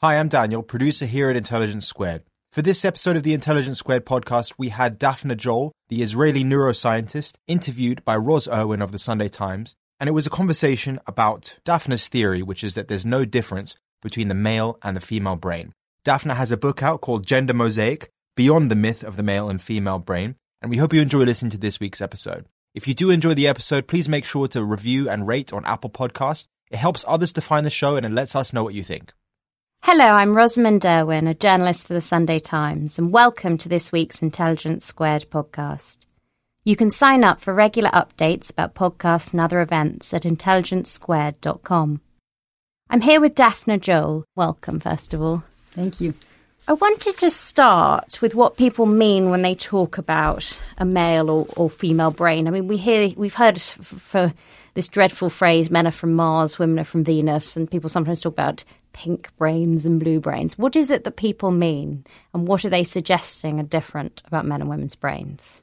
Hi, I'm Daniel, producer here at Intelligence Squared. For this episode of the Intelligence Squared podcast, we had Daphna Joel, the Israeli neuroscientist, interviewed by Roz Irwin of the Sunday Times, and it was a conversation about Daphna's theory, which is that there's no difference between the male and the female brain. Daphna has a book out called Gender Mosaic Beyond the Myth of the Male and Female Brain, and we hope you enjoy listening to this week's episode. If you do enjoy the episode, please make sure to review and rate on Apple Podcasts. It helps others to find the show and it lets us know what you think. Hello, I'm Rosamund Irwin, a journalist for the Sunday Times, and welcome to this week's Intelligence Squared podcast. You can sign up for regular updates about podcasts and other events at intelligencesquared.com. I'm here with Daphna Joel. Welcome, first of all. Thank you. I wanted to start with what people mean when they talk about a male or, or female brain. I mean, we hear we've heard f- for this dreadful phrase "men are from Mars, women are from Venus," and people sometimes talk about pink brains and blue brains. What is it that people mean, and what are they suggesting are different about men and women's brains?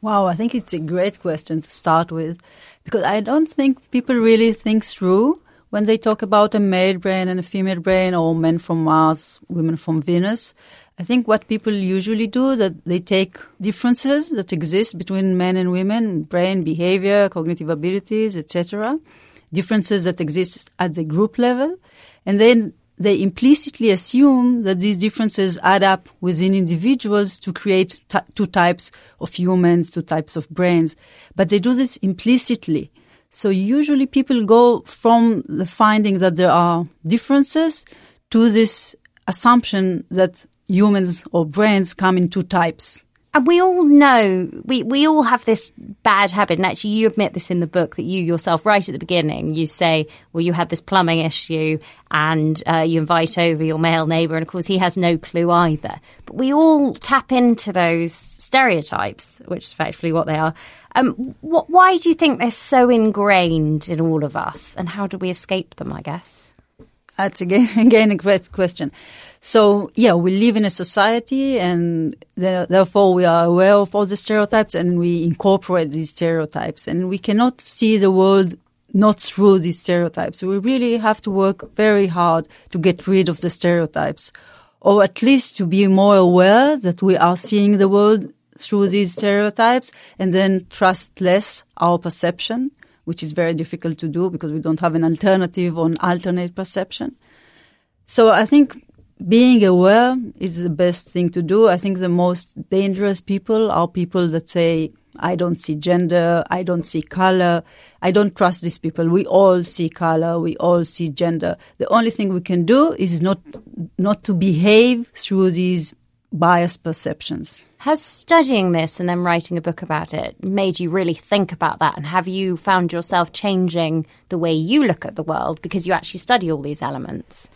Wow, I think it's a great question to start with because I don't think people really think through when they talk about a male brain and a female brain or men from Mars, women from Venus. I think what people usually do that they take differences that exist between men and women, brain behavior, cognitive abilities, etc., differences that exist at the group level, and then they implicitly assume that these differences add up within individuals to create t- two types of humans, two types of brains. But they do this implicitly. So usually people go from the finding that there are differences to this assumption that humans or brains come in two types. And we all know, we, we all have this bad habit. And actually, you admit this in the book that you yourself, right at the beginning, you say, well, you had this plumbing issue and uh, you invite over your male neighbour. And of course, he has no clue either. But we all tap into those stereotypes, which is effectively what they are. Um, what, why do you think they're so ingrained in all of us? And how do we escape them, I guess? That's again, again a great question. So yeah, we live in a society and therefore we are aware of all the stereotypes and we incorporate these stereotypes and we cannot see the world not through these stereotypes. We really have to work very hard to get rid of the stereotypes or at least to be more aware that we are seeing the world through these stereotypes and then trust less our perception, which is very difficult to do because we don't have an alternative on alternate perception. So I think being aware is the best thing to do. I think the most dangerous people are people that say, I don't see gender, I don't see color, I don't trust these people. We all see color, we all see gender. The only thing we can do is not not to behave through these biased perceptions. Has studying this and then writing a book about it made you really think about that? And have you found yourself changing the way you look at the world because you actually study all these elements?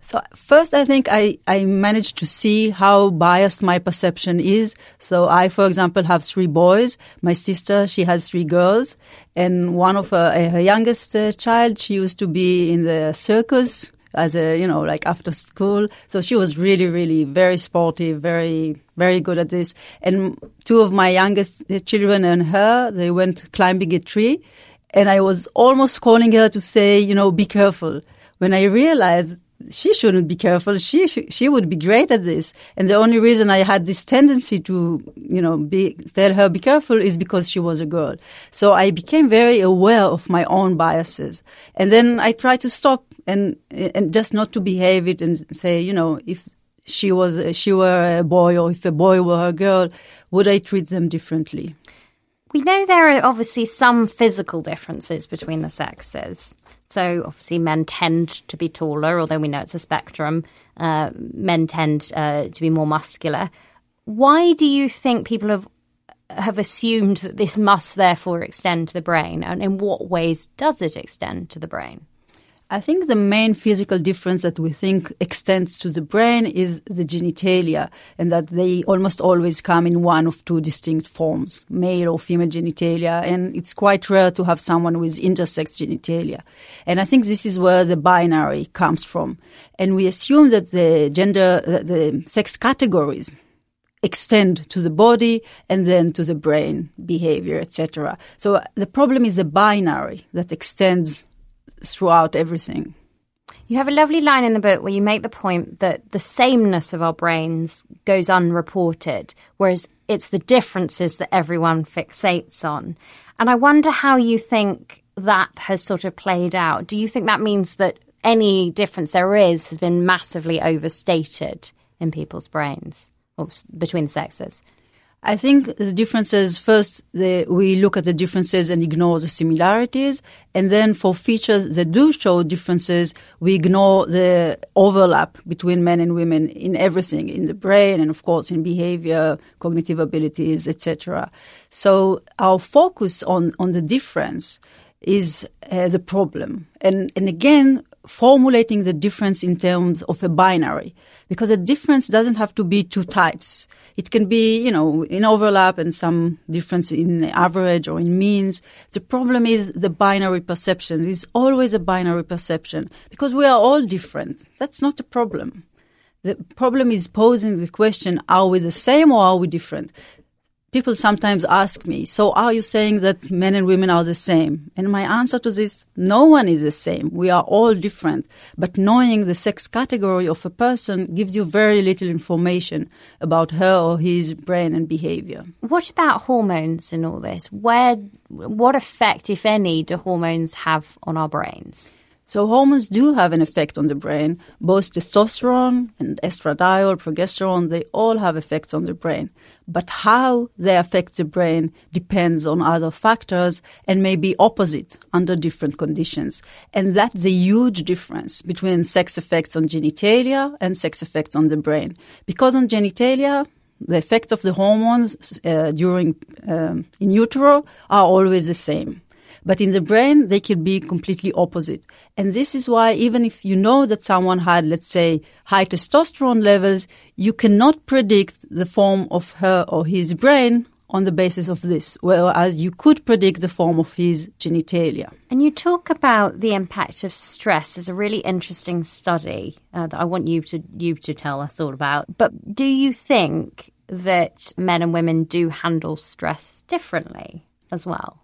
So first, I think I, I managed to see how biased my perception is. So I, for example, have three boys. My sister, she has three girls. And one of her, her youngest uh, child, she used to be in the circus as a, you know, like after school. So she was really, really very sporty very, very good at this. And two of my youngest children and her, they went climbing a tree. And I was almost calling her to say, you know, be careful. When I realized she shouldn't be careful. She, she, would be great at this. And the only reason I had this tendency to, you know, be, tell her be careful is because she was a girl. So I became very aware of my own biases. And then I tried to stop and, and just not to behave it and say, you know, if she was she were a boy or if a boy were a girl, would I treat them differently? We know there are obviously some physical differences between the sexes. So obviously, men tend to be taller, although we know it's a spectrum. Uh, men tend uh, to be more muscular. Why do you think people have have assumed that this must therefore extend to the brain, and in what ways does it extend to the brain? I think the main physical difference that we think extends to the brain is the genitalia, and that they almost always come in one of two distinct forms, male or female genitalia, and it's quite rare to have someone with intersex genitalia. And I think this is where the binary comes from. And we assume that the gender, the sex categories extend to the body and then to the brain behavior etc so the problem is the binary that extends throughout everything. You have a lovely line in the book where you make the point that the sameness of our brains goes unreported, whereas it's the differences that everyone fixates on. And I wonder how you think that has sort of played out. Do you think that means that any difference there is has been massively overstated in people's brains or between the sexes? I think the differences first, the, we look at the differences and ignore the similarities. And then for features that do show differences, we ignore the overlap between men and women in everything, in the brain and of course in behavior, cognitive abilities, etc. So our focus on, on the difference is uh, the problem. And, and again, formulating the difference in terms of a binary because a difference doesn't have to be two types. It can be, you know, in overlap and some difference in average or in means. The problem is the binary perception. It is always a binary perception because we are all different. That's not a problem. The problem is posing the question, are we the same or are we different? People sometimes ask me, so are you saying that men and women are the same? And my answer to this, no one is the same. We are all different. But knowing the sex category of a person gives you very little information about her or his brain and behavior. What about hormones and all this? Where, what effect, if any, do hormones have on our brains? So hormones do have an effect on the brain. Both testosterone and estradiol, progesterone, they all have effects on the brain. But how they affect the brain depends on other factors and may be opposite under different conditions. And that's a huge difference between sex effects on genitalia and sex effects on the brain. Because on genitalia, the effects of the hormones uh, during um, in utero are always the same. But in the brain, they can be completely opposite. And this is why even if you know that someone had, let's say, high testosterone levels, you cannot predict the form of her or his brain on the basis of this, whereas you could predict the form of his genitalia. And you talk about the impact of stress as a really interesting study uh, that I want you to you to tell us all about. But do you think that men and women do handle stress differently as well?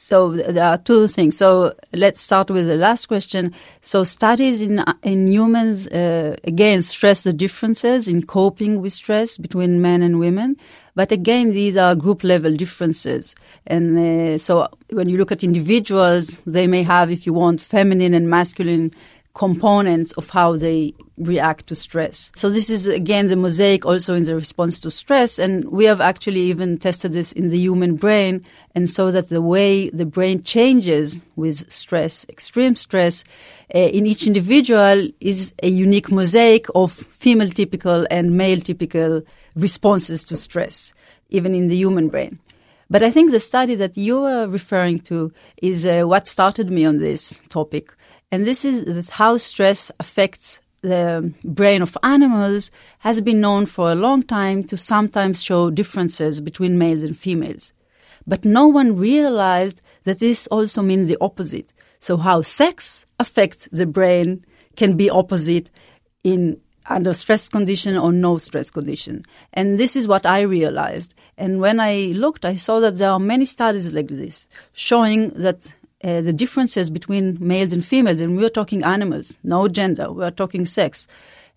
So there are two things. So let's start with the last question. So studies in in humans uh, again stress the differences in coping with stress between men and women, but again these are group level differences. And uh, so when you look at individuals, they may have, if you want, feminine and masculine components of how they react to stress. So this is again the mosaic also in the response to stress and we have actually even tested this in the human brain and so that the way the brain changes with stress, extreme stress uh, in each individual is a unique mosaic of female typical and male typical responses to stress even in the human brain. But I think the study that you are referring to is uh, what started me on this topic and this is how stress affects the brain of animals has been known for a long time to sometimes show differences between males and females. But no one realized that this also means the opposite. So how sex affects the brain can be opposite in under stress condition or no stress condition. And this is what I realized. And when I looked, I saw that there are many studies like this showing that uh, the differences between males and females, and we're talking animals, no gender, we're talking sex.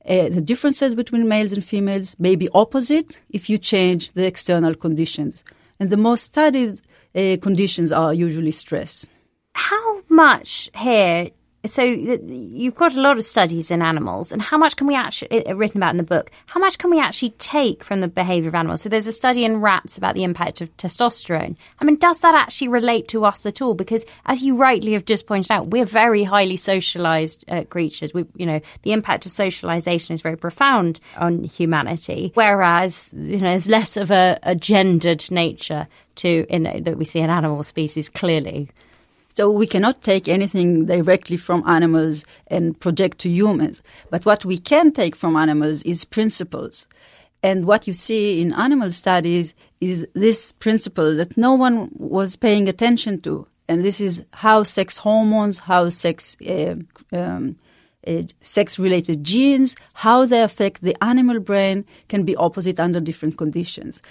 Uh, the differences between males and females may be opposite if you change the external conditions. And the most studied uh, conditions are usually stress. How much here so you've got a lot of studies in animals, and how much can we actually written about in the book? How much can we actually take from the behaviour of animals? So there's a study in rats about the impact of testosterone. I mean, does that actually relate to us at all? Because as you rightly have just pointed out, we're very highly socialised uh, creatures. We, you know, the impact of socialisation is very profound on humanity, whereas you know there's less of a, a gendered nature to in, that we see in animal species clearly. So we cannot take anything directly from animals and project to humans. But what we can take from animals is principles. And what you see in animal studies is this principle that no one was paying attention to. And this is how sex hormones, how sex, uh, um, uh, sex related genes, how they affect the animal brain can be opposite under different conditions.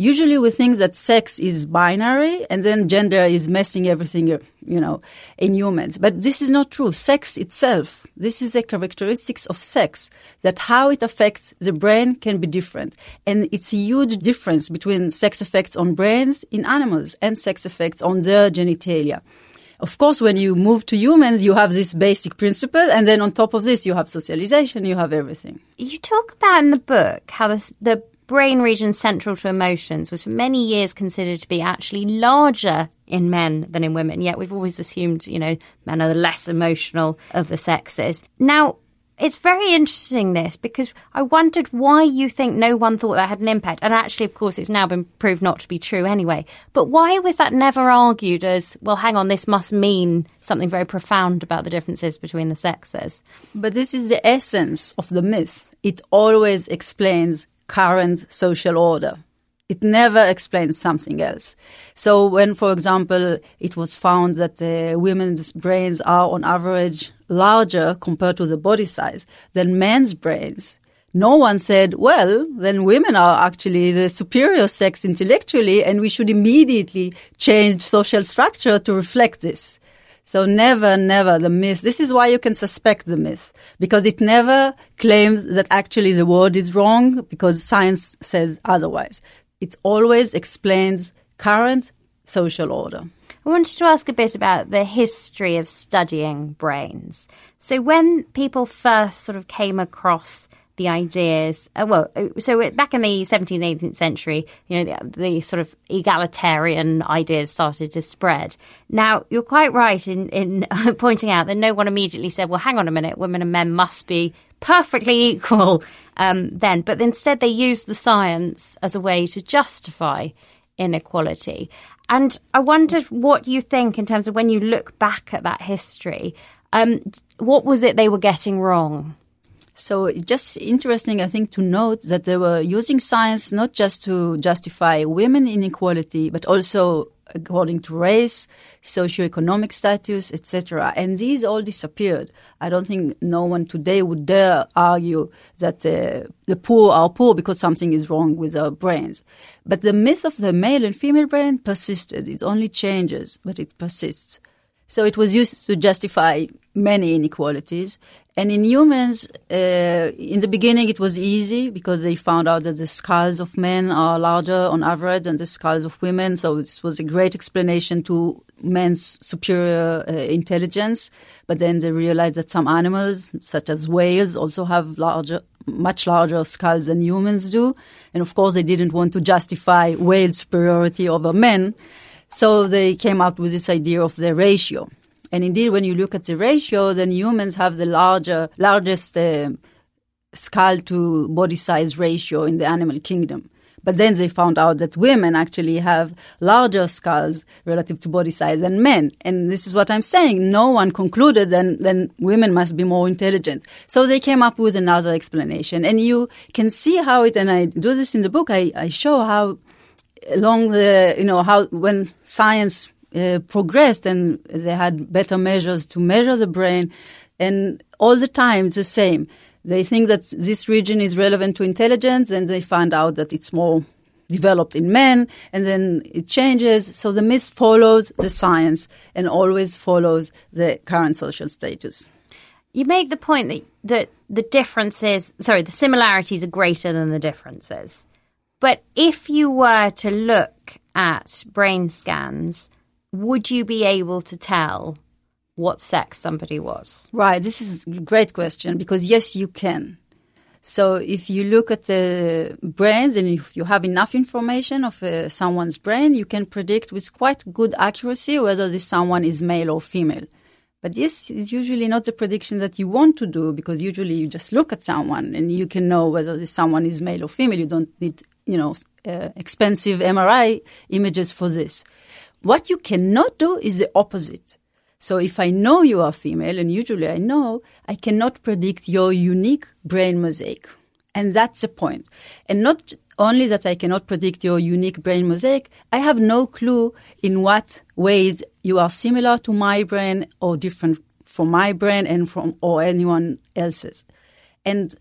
Usually we think that sex is binary and then gender is messing everything, you know, in humans. But this is not true. Sex itself, this is a characteristics of sex, that how it affects the brain can be different. And it's a huge difference between sex effects on brains in animals and sex effects on their genitalia. Of course, when you move to humans, you have this basic principle, and then on top of this, you have socialization, you have everything. You talk about in the book how this, the brain region central to emotions was for many years considered to be actually larger in men than in women. Yet we've always assumed, you know, men are the less emotional of the sexes. Now, it's very interesting this because I wondered why you think no one thought that had an impact. And actually, of course, it's now been proved not to be true anyway. But why was that never argued as, well, hang on, this must mean something very profound about the differences between the sexes? But this is the essence of the myth. It always explains current social order. It never explains something else. So when, for example, it was found that the women's brains are on average larger compared to the body size than men's brains, no one said, well, then women are actually the superior sex intellectually and we should immediately change social structure to reflect this. So never, never the myth. This is why you can suspect the myth because it never claims that actually the word is wrong because science says otherwise. It always explains current social order. I wanted to ask a bit about the history of studying brains. So when people first sort of came across the ideas. Uh, well, uh, so back in the 17th, 18th century, you know, the, the, sort of egalitarian ideas started to spread. Now, you're quite right in, in pointing out that no one immediately said, well, hang on a minute, women and men must be perfectly equal um, then. But instead, they used the science as a way to justify inequality. And I wondered what you think in terms of when you look back at that history. Um, what was it they were getting wrong? So it's just interesting, I think, to note that they were using science not just to justify women inequality, but also according to race, socioeconomic status, etc. And these all disappeared. I don't think no one today would dare argue that uh, the poor are poor because something is wrong with their brains. But the myth of the male and female brain persisted. It only changes, but it persists. So it was used to justify many inequalities. And in humans, uh, in the beginning, it was easy because they found out that the skulls of men are larger on average than the skulls of women. So this was a great explanation to men's superior uh, intelligence. But then they realized that some animals, such as whales, also have larger, much larger skulls than humans do. And of course, they didn't want to justify whale superiority over men. So they came up with this idea of the ratio. And indeed, when you look at the ratio, then humans have the larger, largest uh, skull to body size ratio in the animal kingdom. But then they found out that women actually have larger skulls relative to body size than men. And this is what I'm saying. No one concluded then, then women must be more intelligent. So they came up with another explanation. And you can see how it, and I do this in the book, I, I show how along the, you know, how when science uh, progressed and they had better measures to measure the brain. And all the time it's the same. They think that this region is relevant to intelligence and they find out that it's more developed in men and then it changes. So the myth follows the science and always follows the current social status. You make the point that, that the differences, sorry, the similarities are greater than the differences. But if you were to look at brain scans would you be able to tell what sex somebody was? Right. This is a great question because yes, you can. So if you look at the brains and if you have enough information of uh, someone's brain, you can predict with quite good accuracy whether this someone is male or female. But this is usually not the prediction that you want to do because usually you just look at someone and you can know whether this someone is male or female. You don't need, you know, uh, expensive MRI images for this. What you cannot do is the opposite. So if I know you are female, and usually I know, I cannot predict your unique brain mosaic. And that's the point. And not only that I cannot predict your unique brain mosaic, I have no clue in what ways you are similar to my brain or different from my brain and from or anyone else's. And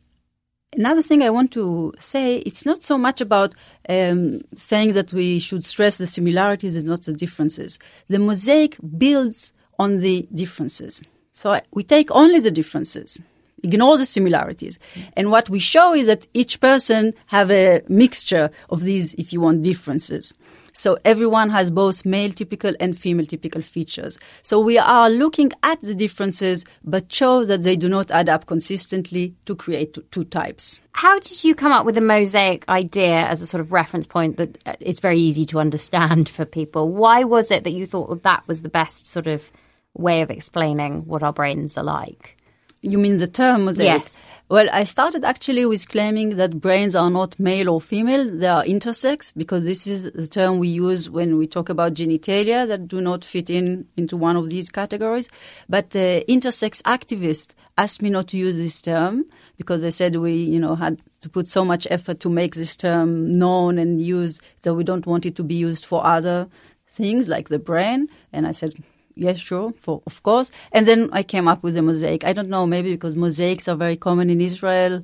another thing I want to say, it's not so much about um, saying that we should stress the similarities and not the differences. The mosaic builds on the differences. So we take only the differences, ignore the similarities. And what we show is that each person have a mixture of these, if you want, differences. So everyone has both male typical and female typical features. So we are looking at the differences, but show that they do not add up consistently to create two, types. How did you come up with the mosaic idea as a sort of reference point that uh, it's very easy to understand for people? Why was it that you thought that was the best sort of way of explaining what our brains are like. You mean the term mosaic? Yes. Well, I started actually with claiming that brains are not male or female, they are intersex, because this is the term we use when we talk about genitalia that do not fit in into one of these categories. But uh, intersex activists asked me not to use this term because they said we, you know, had to put so much effort to make this term known and used that we don't want it to be used for other things like the brain. And I said, yes, sure, for, of course. And then I came up with a mosaic. I don't know, maybe because mosaics are very common in Israel.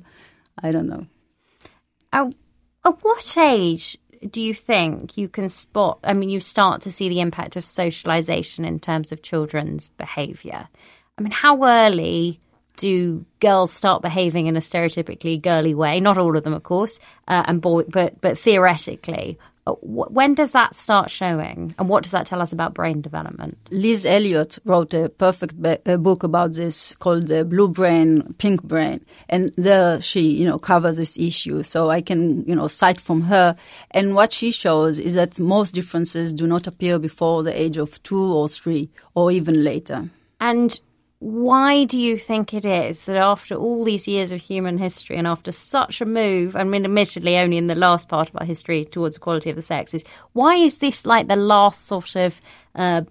I don't know. At, at what age do you think you can spot? I mean, you start to see the impact of socialization in terms of children's behavior. I mean, how early do girls start behaving in a stereotypically girly way? Not all of them, of course, uh, and boy, but but theoretically, when does that start showing, and what does that tell us about brain development? Lise Eliot wrote a perfect be- a book about this called "The Blue Brain, Pink Brain," and there she, you know, covers this issue. So I can, you know, cite from her. And what she shows is that most differences do not appear before the age of two or three, or even later. And why do you think it is that after all these years of human history and after such a move, I mean, admittedly only in the last part of our history towards equality of the sexes, why is this like the last sort of uh,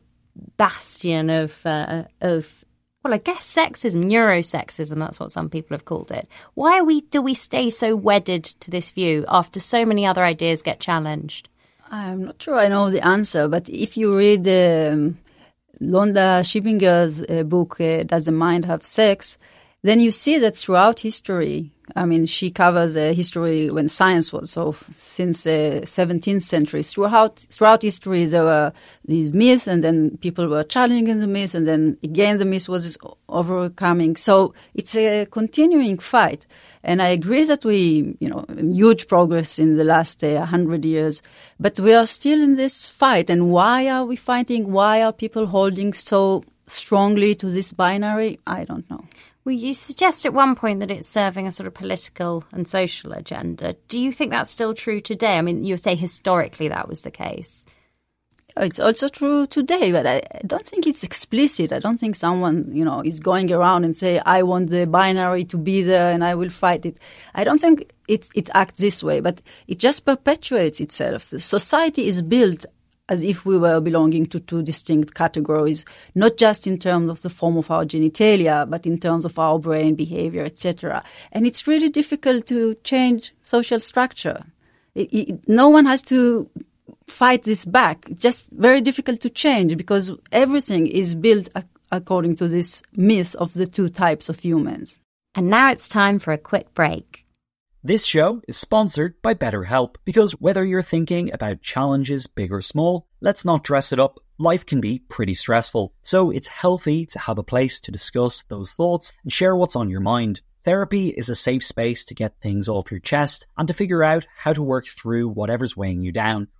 bastion of uh, of well, I guess sexism, neurosexism, that's what some people have called it. Why we do we stay so wedded to this view after so many other ideas get challenged? I'm not sure I know the answer, but if you read the um, Londa Schiebinger's uh, book, uh, Does the Mind Have Sex? Then you see that throughout history, I mean, she covers a history when science was so since the 17th century. Throughout throughout history, there were these myths, and then people were challenging the myths, and then again the myth was overcoming. So it's a continuing fight. And I agree that we, you know, huge progress in the last uh, hundred years, but we are still in this fight. And why are we fighting? Why are people holding so strongly to this binary? I don't know. Well, you suggest at one point that it's serving a sort of political and social agenda. Do you think that's still true today? I mean, you say historically that was the case. Oh, it's also true today, but I don't think it's explicit. I don't think someone, you know, is going around and say, "I want the binary to be there and I will fight it." I don't think it it acts this way, but it just perpetuates itself. Society is built as if we were belonging to two distinct categories, not just in terms of the form of our genitalia, but in terms of our brain behavior, etc. And it's really difficult to change social structure. It, it, no one has to fight this back. Just very difficult to change because everything is built ac- according to this myth of the two types of humans. And now it's time for a quick break. This show is sponsored by BetterHelp because whether you're thinking about challenges big or small, let's not dress it up. Life can be pretty stressful, so it's healthy to have a place to discuss those thoughts and share what's on your mind. Therapy is a safe space to get things off your chest and to figure out how to work through whatever's weighing you down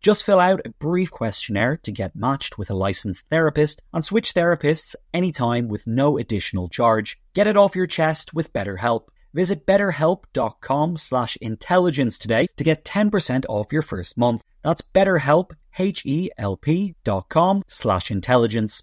Just fill out a brief questionnaire to get matched with a licensed therapist and switch therapists anytime with no additional charge. Get it off your chest with BetterHelp. Visit betterhelp.com slash intelligence today to get 10% off your first month. That's betterhelp, H-E-L-P dot com slash intelligence.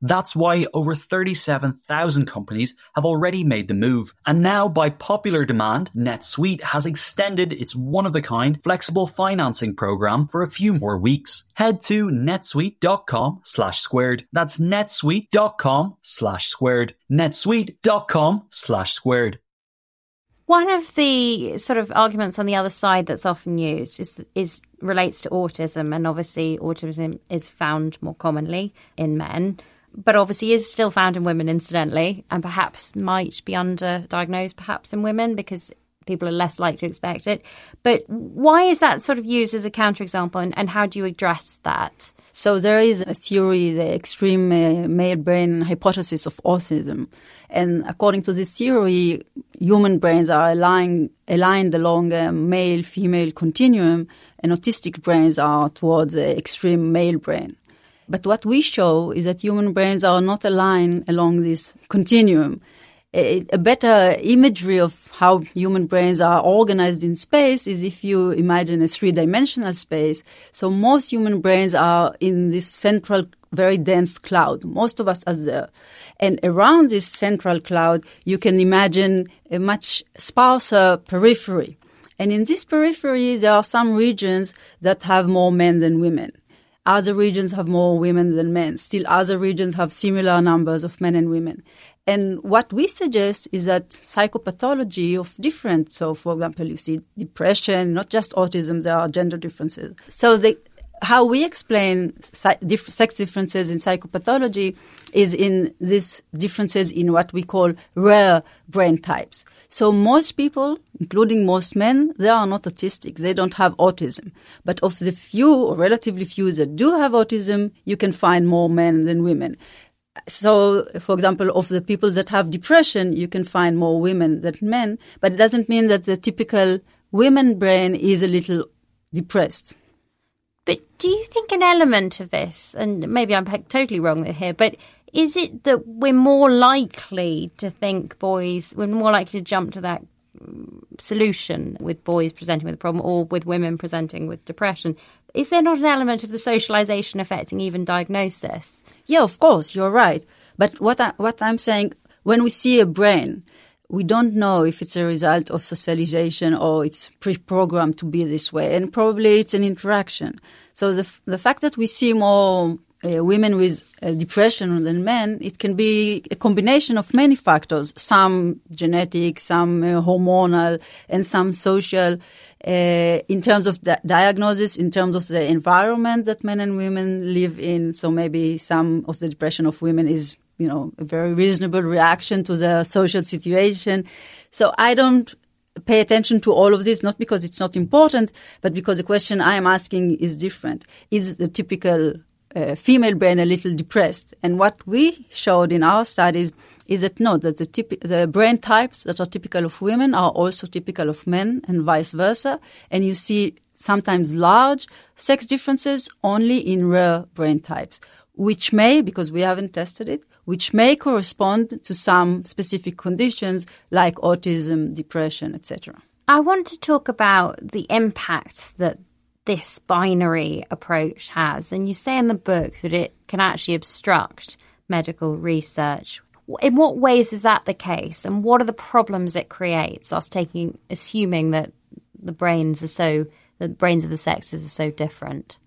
That's why over 37,000 companies have already made the move. And now, by popular demand, NetSuite has extended its one of a kind flexible financing program for a few more weeks. Head to netsuite.com slash squared. That's netsuite.com slash squared. netsuite.com slash squared. One of the sort of arguments on the other side that's often used is is relates to autism, and obviously autism is found more commonly in men, but obviously is still found in women, incidentally, and perhaps might be underdiagnosed, perhaps in women because people are less likely to expect it. But why is that sort of used as a counterexample, and, and how do you address that? So there is a theory, the extreme uh, male brain hypothesis of autism. And according to this theory, human brains are aligned, aligned along a male female continuum, and autistic brains are towards the extreme male brain. But what we show is that human brains are not aligned along this continuum. A, a better imagery of how human brains are organized in space is if you imagine a three dimensional space. So most human brains are in this central, very dense cloud. Most of us are there. And around this central cloud, you can imagine a much sparser periphery. And in this periphery, there are some regions that have more men than women. Other regions have more women than men. Still, other regions have similar numbers of men and women. And what we suggest is that psychopathology of different, so for example, you see depression, not just autism, there are gender differences. So the, how we explain sex differences in psychopathology is in these differences in what we call rare brain types. So most people, including most men, they are not autistic. They don't have autism. But of the few or relatively few that do have autism, you can find more men than women so, for example, of the people that have depression, you can find more women than men, but it doesn't mean that the typical women brain is a little depressed. But do you think an element of this, and maybe I'm totally wrong here, but is it that we're more likely to think boys, we're more likely to jump to that mm, solution with boys presenting with a problem or with women presenting with depression. Is there not an element of the socialization affecting even diagnosis? Yeah, of course, you're right. But what I, what I'm saying, when we see a brain, we don't know if it's a result of socialization or it's pre-programmed to be this way, and probably it's an interaction. So the the fact that we see more uh, women with uh, depression than men, it can be a combination of many factors, some genetic, some uh, hormonal, and some social. Uh, in terms of diagnosis, in terms of the environment that men and women live in, so maybe some of the depression of women is, you know, a very reasonable reaction to the social situation. So I don't pay attention to all of this, not because it's not important, but because the question I am asking is different. Is the typical uh, female brain a little depressed. And what we showed in our studies is that no, that the, typ- the brain types that are typical of women are also typical of men and vice versa. And you see sometimes large sex differences only in rare brain types, which may, because we haven't tested it, which may correspond to some specific conditions like autism, depression, etc. I want to talk about the impacts that this binary approach has. And you say in the book that it can actually obstruct medical research. In what ways is that the case? And what are the problems it creates, us taking assuming that the brains are so the brains of the sexes are so different?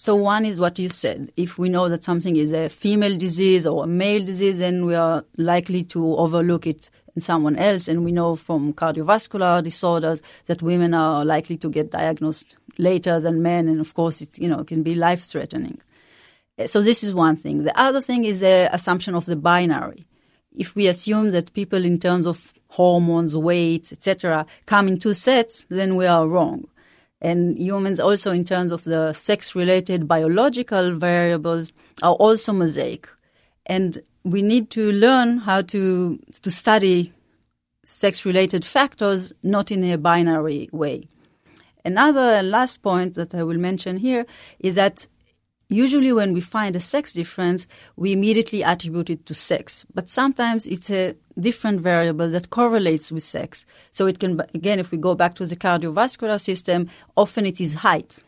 So one is what you said. If we know that something is a female disease or a male disease, then we are likely to overlook it in someone else. And we know from cardiovascular disorders that women are likely to get diagnosed later than men, and of course, it you know can be life threatening. So this is one thing. The other thing is the assumption of the binary. If we assume that people, in terms of hormones, weight, etc., come in two sets, then we are wrong. And humans also, in terms of the sex-related biological variables, are also mosaic. And we need to learn how to to study sex-related factors, not in a binary way. Another last point that I will mention here is that usually when we find a sex difference, we immediately attribute it to sex. But sometimes it's a different variable that correlates with sex. So it can, again, if we go back to the cardiovascular system, often it is height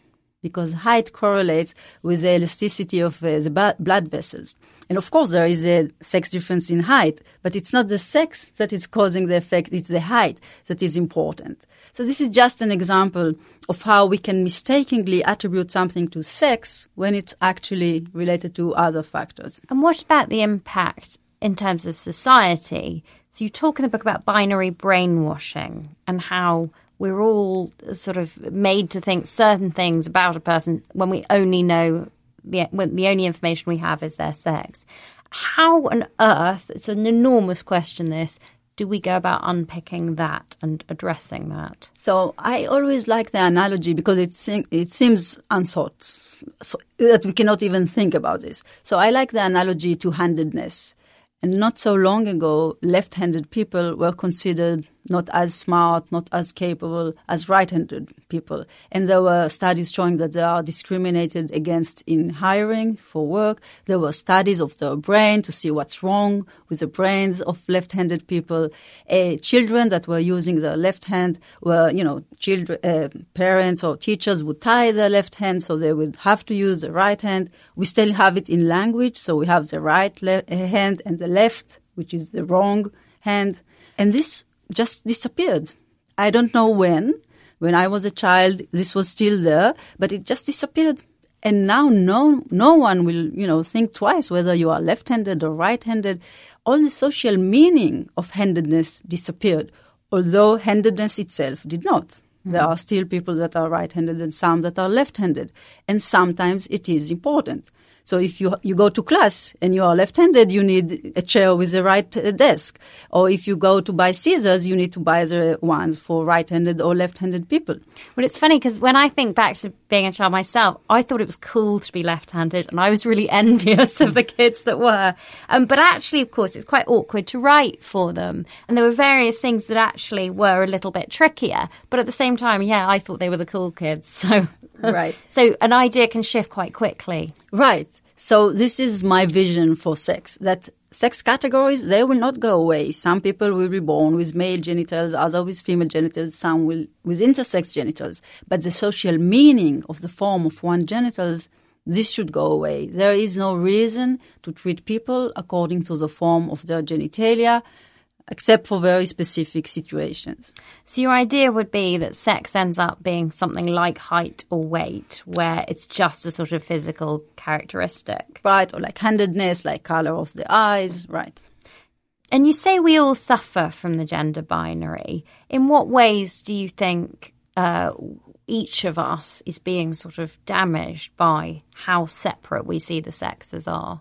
because height correlates with the elasticity of uh, the blood vessels. And of course, there is a sex difference in height, but it's not the sex that is causing the effect, it's the height that is important. So this is just an example of how we can mistakenly attribute something to sex when it's actually related to other factors. And what about the impact in terms of society? So you talk in the book about binary brainwashing and how we're all sort of made to think certain things about a person when we only know the when the only information we have is their sex. How on earth? It's an enormous question. This do we go about unpicking that and addressing that? So I always like the analogy because it it seems unthought so that we cannot even think about this. So I like the analogy to handedness. And not so long ago, left-handed people were considered not as smart, not as capable as right-handed people. And there were studies showing that they are discriminated against in hiring for work. There were studies of the brain to see what's wrong with the brains of left-handed people. Uh, children that were using their left hand were, you know, children, uh, parents or teachers would tie their left hand, so they would have to use the right hand. We still have it in language, so we have the right le- hand and the left, which is the wrong hand. And this just disappeared. I don't know when. When I was a child, this was still there, but it just disappeared. And now no, no one will, you know, think twice whether you are left-handed or right-handed. All the social meaning of handedness disappeared, although handedness itself did not. Mm-hmm. There are still people that are right-handed and some that are left-handed. And sometimes it is important. So if you you go to class and you are left-handed, you need a chair with a right uh, desk. Or if you go to buy scissors, you need to buy the ones for right-handed or left-handed people. Well, it's funny because when I think back to being a child myself, I thought it was cool to be left-handed, and I was really envious of the kids that were. Um, but actually, of course, it's quite awkward to write for them, and there were various things that actually were a little bit trickier. But at the same time, yeah, I thought they were the cool kids. So right. so an idea can shift quite quickly. Right. So this is my vision for sex, that sex categories, they will not go away. Some people will be born with male genitals, others with female genitals, some will with intersex genitals. But the social meaning of the form of one genitals, this should go away. There is no reason to treat people according to the form of their genitalia except for very specific situations. So, your idea would be that sex ends up being something like height or weight, where it's just a sort of physical characteristic. Right, or like handedness, like color of the eyes, right. And you say we all suffer from the gender binary. In what ways do you think uh, each of us is being sort of damaged by how separate we see the sexes are?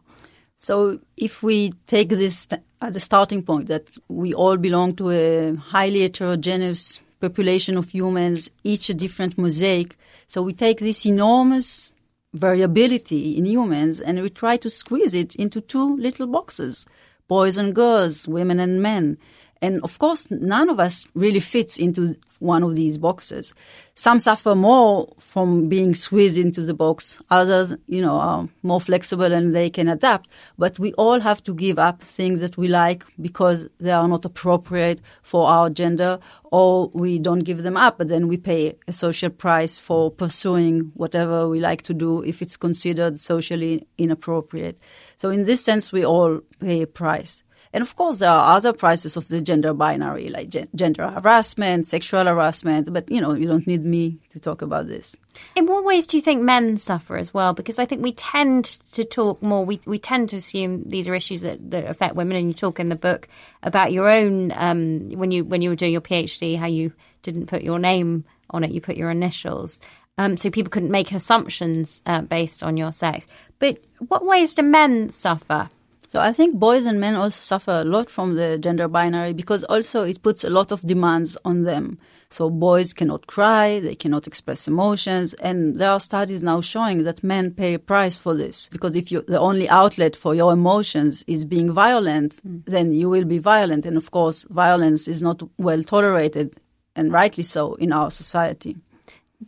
So, if we take this as a starting point that we all belong to a highly heterogeneous population of humans, each a different mosaic, so we take this enormous variability in humans and we try to squeeze it into two little boxes boys and girls, women and men. And of course, none of us really fits into one of these boxes. Some suffer more from being squeezed into the box. Others, you know, are more flexible and they can adapt. But we all have to give up things that we like because they are not appropriate for our gender or we don't give them up, but then we pay a social price for pursuing whatever we like to do if it's considered socially inappropriate. So in this sense, we all pay a price. And of course, there are other prices of the gender binary, like gen- gender harassment, sexual harassment. But you know, you don't need me to talk about this. In what ways do you think men suffer as well? Because I think we tend to talk more. We we tend to assume these are issues that, that affect women. And you talk in the book about your own um, when you when you were doing your PhD, how you didn't put your name on it, you put your initials. Um, so people couldn't make assumptions uh, based on your sex. But what ways do men suffer? So I think boys and men also suffer a lot from the gender binary because also it puts a lot of demands on them. So boys cannot cry, they cannot express emotions, and there are studies now showing that men pay a price for this because if you, the only outlet for your emotions is being violent, mm. then you will be violent, and of course, violence is not well tolerated, and rightly so in our society.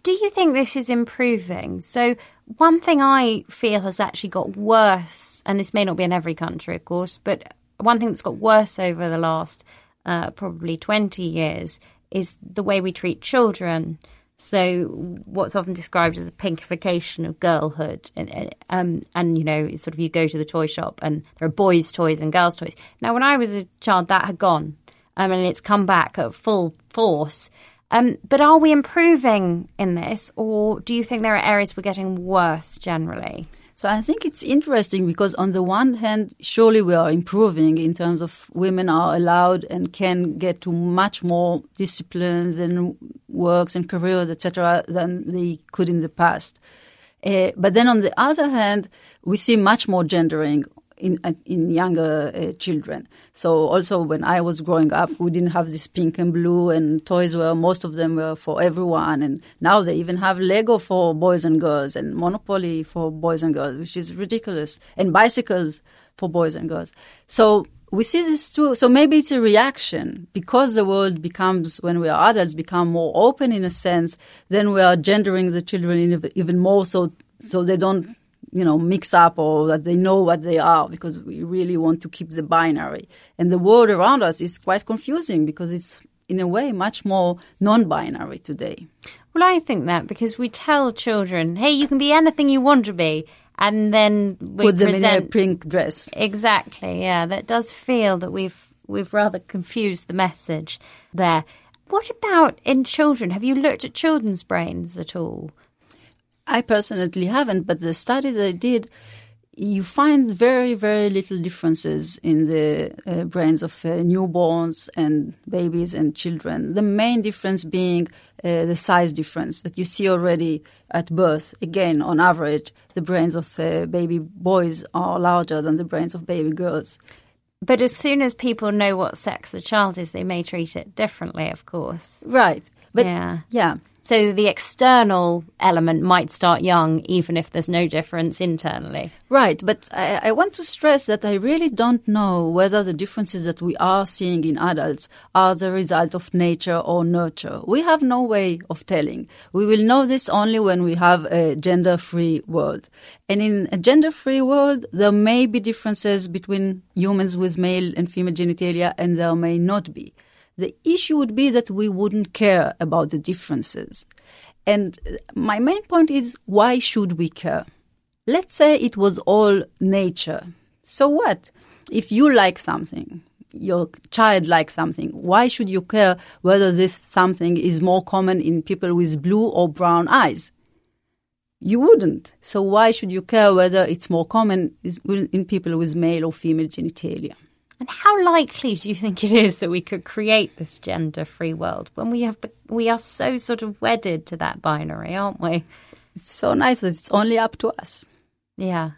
Do you think this is improving? So one thing I feel has actually got worse, and this may not be in every country, of course, but one thing that's got worse over the last uh, probably 20 years is the way we treat children. So, what's often described as a pinkification of girlhood, and, um, and you know, sort of you go to the toy shop and there are boys' toys and girls' toys. Now, when I was a child, that had gone, um, and it's come back at full force. Um, but are we improving in this, or do you think there are areas we're getting worse generally? So I think it's interesting because on the one hand, surely we are improving in terms of women are allowed and can get to much more disciplines and works and careers, etc., than they could in the past. Uh, but then on the other hand, we see much more gendering in in younger uh, children. So also when I was growing up, we didn't have this pink and blue, and toys were most of them were for everyone. And now they even have Lego for boys and girls, and Monopoly for boys and girls, which is ridiculous, and bicycles for boys and girls. So we see this too. So maybe it's a reaction because the world becomes, when we are adults, become more open in a sense. Then we are gendering the children even more, so so they don't you know, mix up or that they know what they are because we really want to keep the binary. And the world around us is quite confusing because it's, in a way, much more non binary today. Well, I think that because we tell children, hey, you can be anything you want to be. And then we put them present... in a pink dress. Exactly, yeah. That does feel that we've we've rather confused the message there. What about in children? Have you looked at children's brains at all? I personally haven't, but the studies I did, you find very, very little differences in the uh, brains of uh, newborns and babies and children. The main difference being uh, the size difference that you see already at birth. Again, on average, the brains of uh, baby boys are larger than the brains of baby girls. But as soon as people know what sex the child is, they may treat it differently, of course. Right. But yeah. yeah. So the external element might start young, even if there's no difference internally. Right, but I, I, want to stress that I really don't know whether the differences that we are seeing in adults are the result of nature or nurture. We have no way of telling. We will know this only when we have a gender free world. And in a gender free world, there may be differences between humans with male and female genitalia, and there may not be. The issue would be that we wouldn't care about the differences. And my main point is why should we care? Let's say it was all nature. So what? If you like something, your child likes something, why should you care whether this something is more common in people with blue or brown eyes? You wouldn't. So why should you care whether it's more common in people with male or female genitalia? And how likely do you think it is that we could create this gender-free world when we have we are so sort of wedded to that binary, aren't we? It's so nice that it's only up to us. Yeah.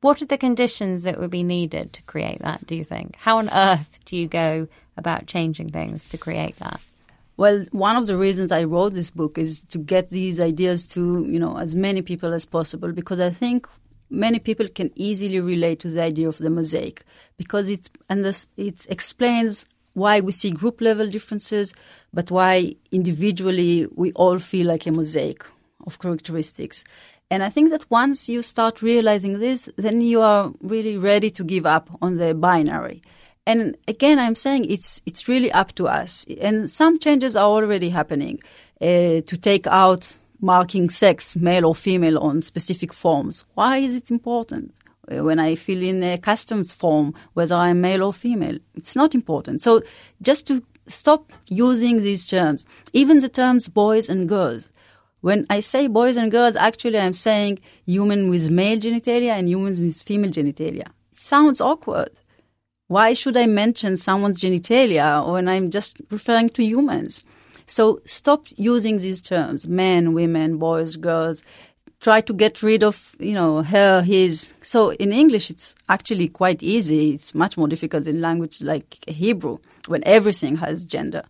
What are the conditions that would be needed to create that, do you think? How on earth do you go about changing things to create that? Well, one of the reasons I wrote this book is to get these ideas to, you know, as many people as possible because I think many people can easily relate to the idea of the mosaic because it it explains why we see group level differences, but why individually we all feel like a mosaic of characteristics. And I think that once you start realizing this, then you are really ready to give up on the binary. And again, I'm saying it's it's really up to us. And some changes are already happening uh, to take out marking sex, male or female, on specific forms. Why is it important? Uh, when I fill in a customs form, whether I'm male or female, it's not important. So just to stop using these terms, even the terms boys and girls. When I say boys and girls, actually I'm saying human with male genitalia and humans with female genitalia. It sounds awkward. Why should I mention someone's genitalia when I'm just referring to humans? So stop using these terms, men, women, boys, girls. Try to get rid of, you know, her, his. So in English, it's actually quite easy. It's much more difficult in language like Hebrew when everything has gender.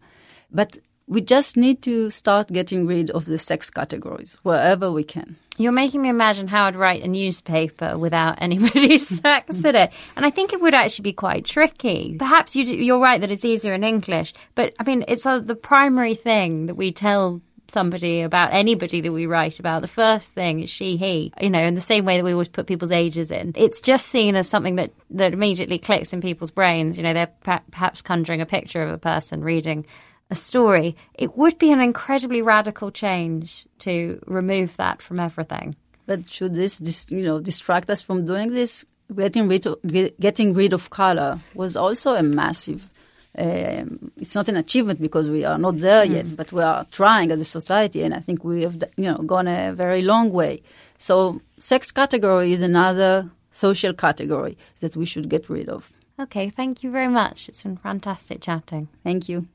But we just need to start getting rid of the sex categories wherever we can. You're making me imagine how I'd write a newspaper without anybody's sex in it. And I think it would actually be quite tricky. Perhaps you are right that it's easier in English, but I mean, it's uh, the primary thing that we tell somebody about anybody that we write about, the first thing is she, he, you know, in the same way that we always put people's ages in. It's just seen as something that, that immediately clicks in people's brains. You know, they're perhaps conjuring a picture of a person reading a story, it would be an incredibly radical change to remove that from everything. But should this, this you know, distract us from doing this? Getting rid of, getting rid of color was also a massive. Um, it's not an achievement because we are not there mm. yet, but we are trying as a society, and I think we have you know gone a very long way. So, sex category is another social category that we should get rid of. Okay, thank you very much. It's been fantastic chatting. Thank you.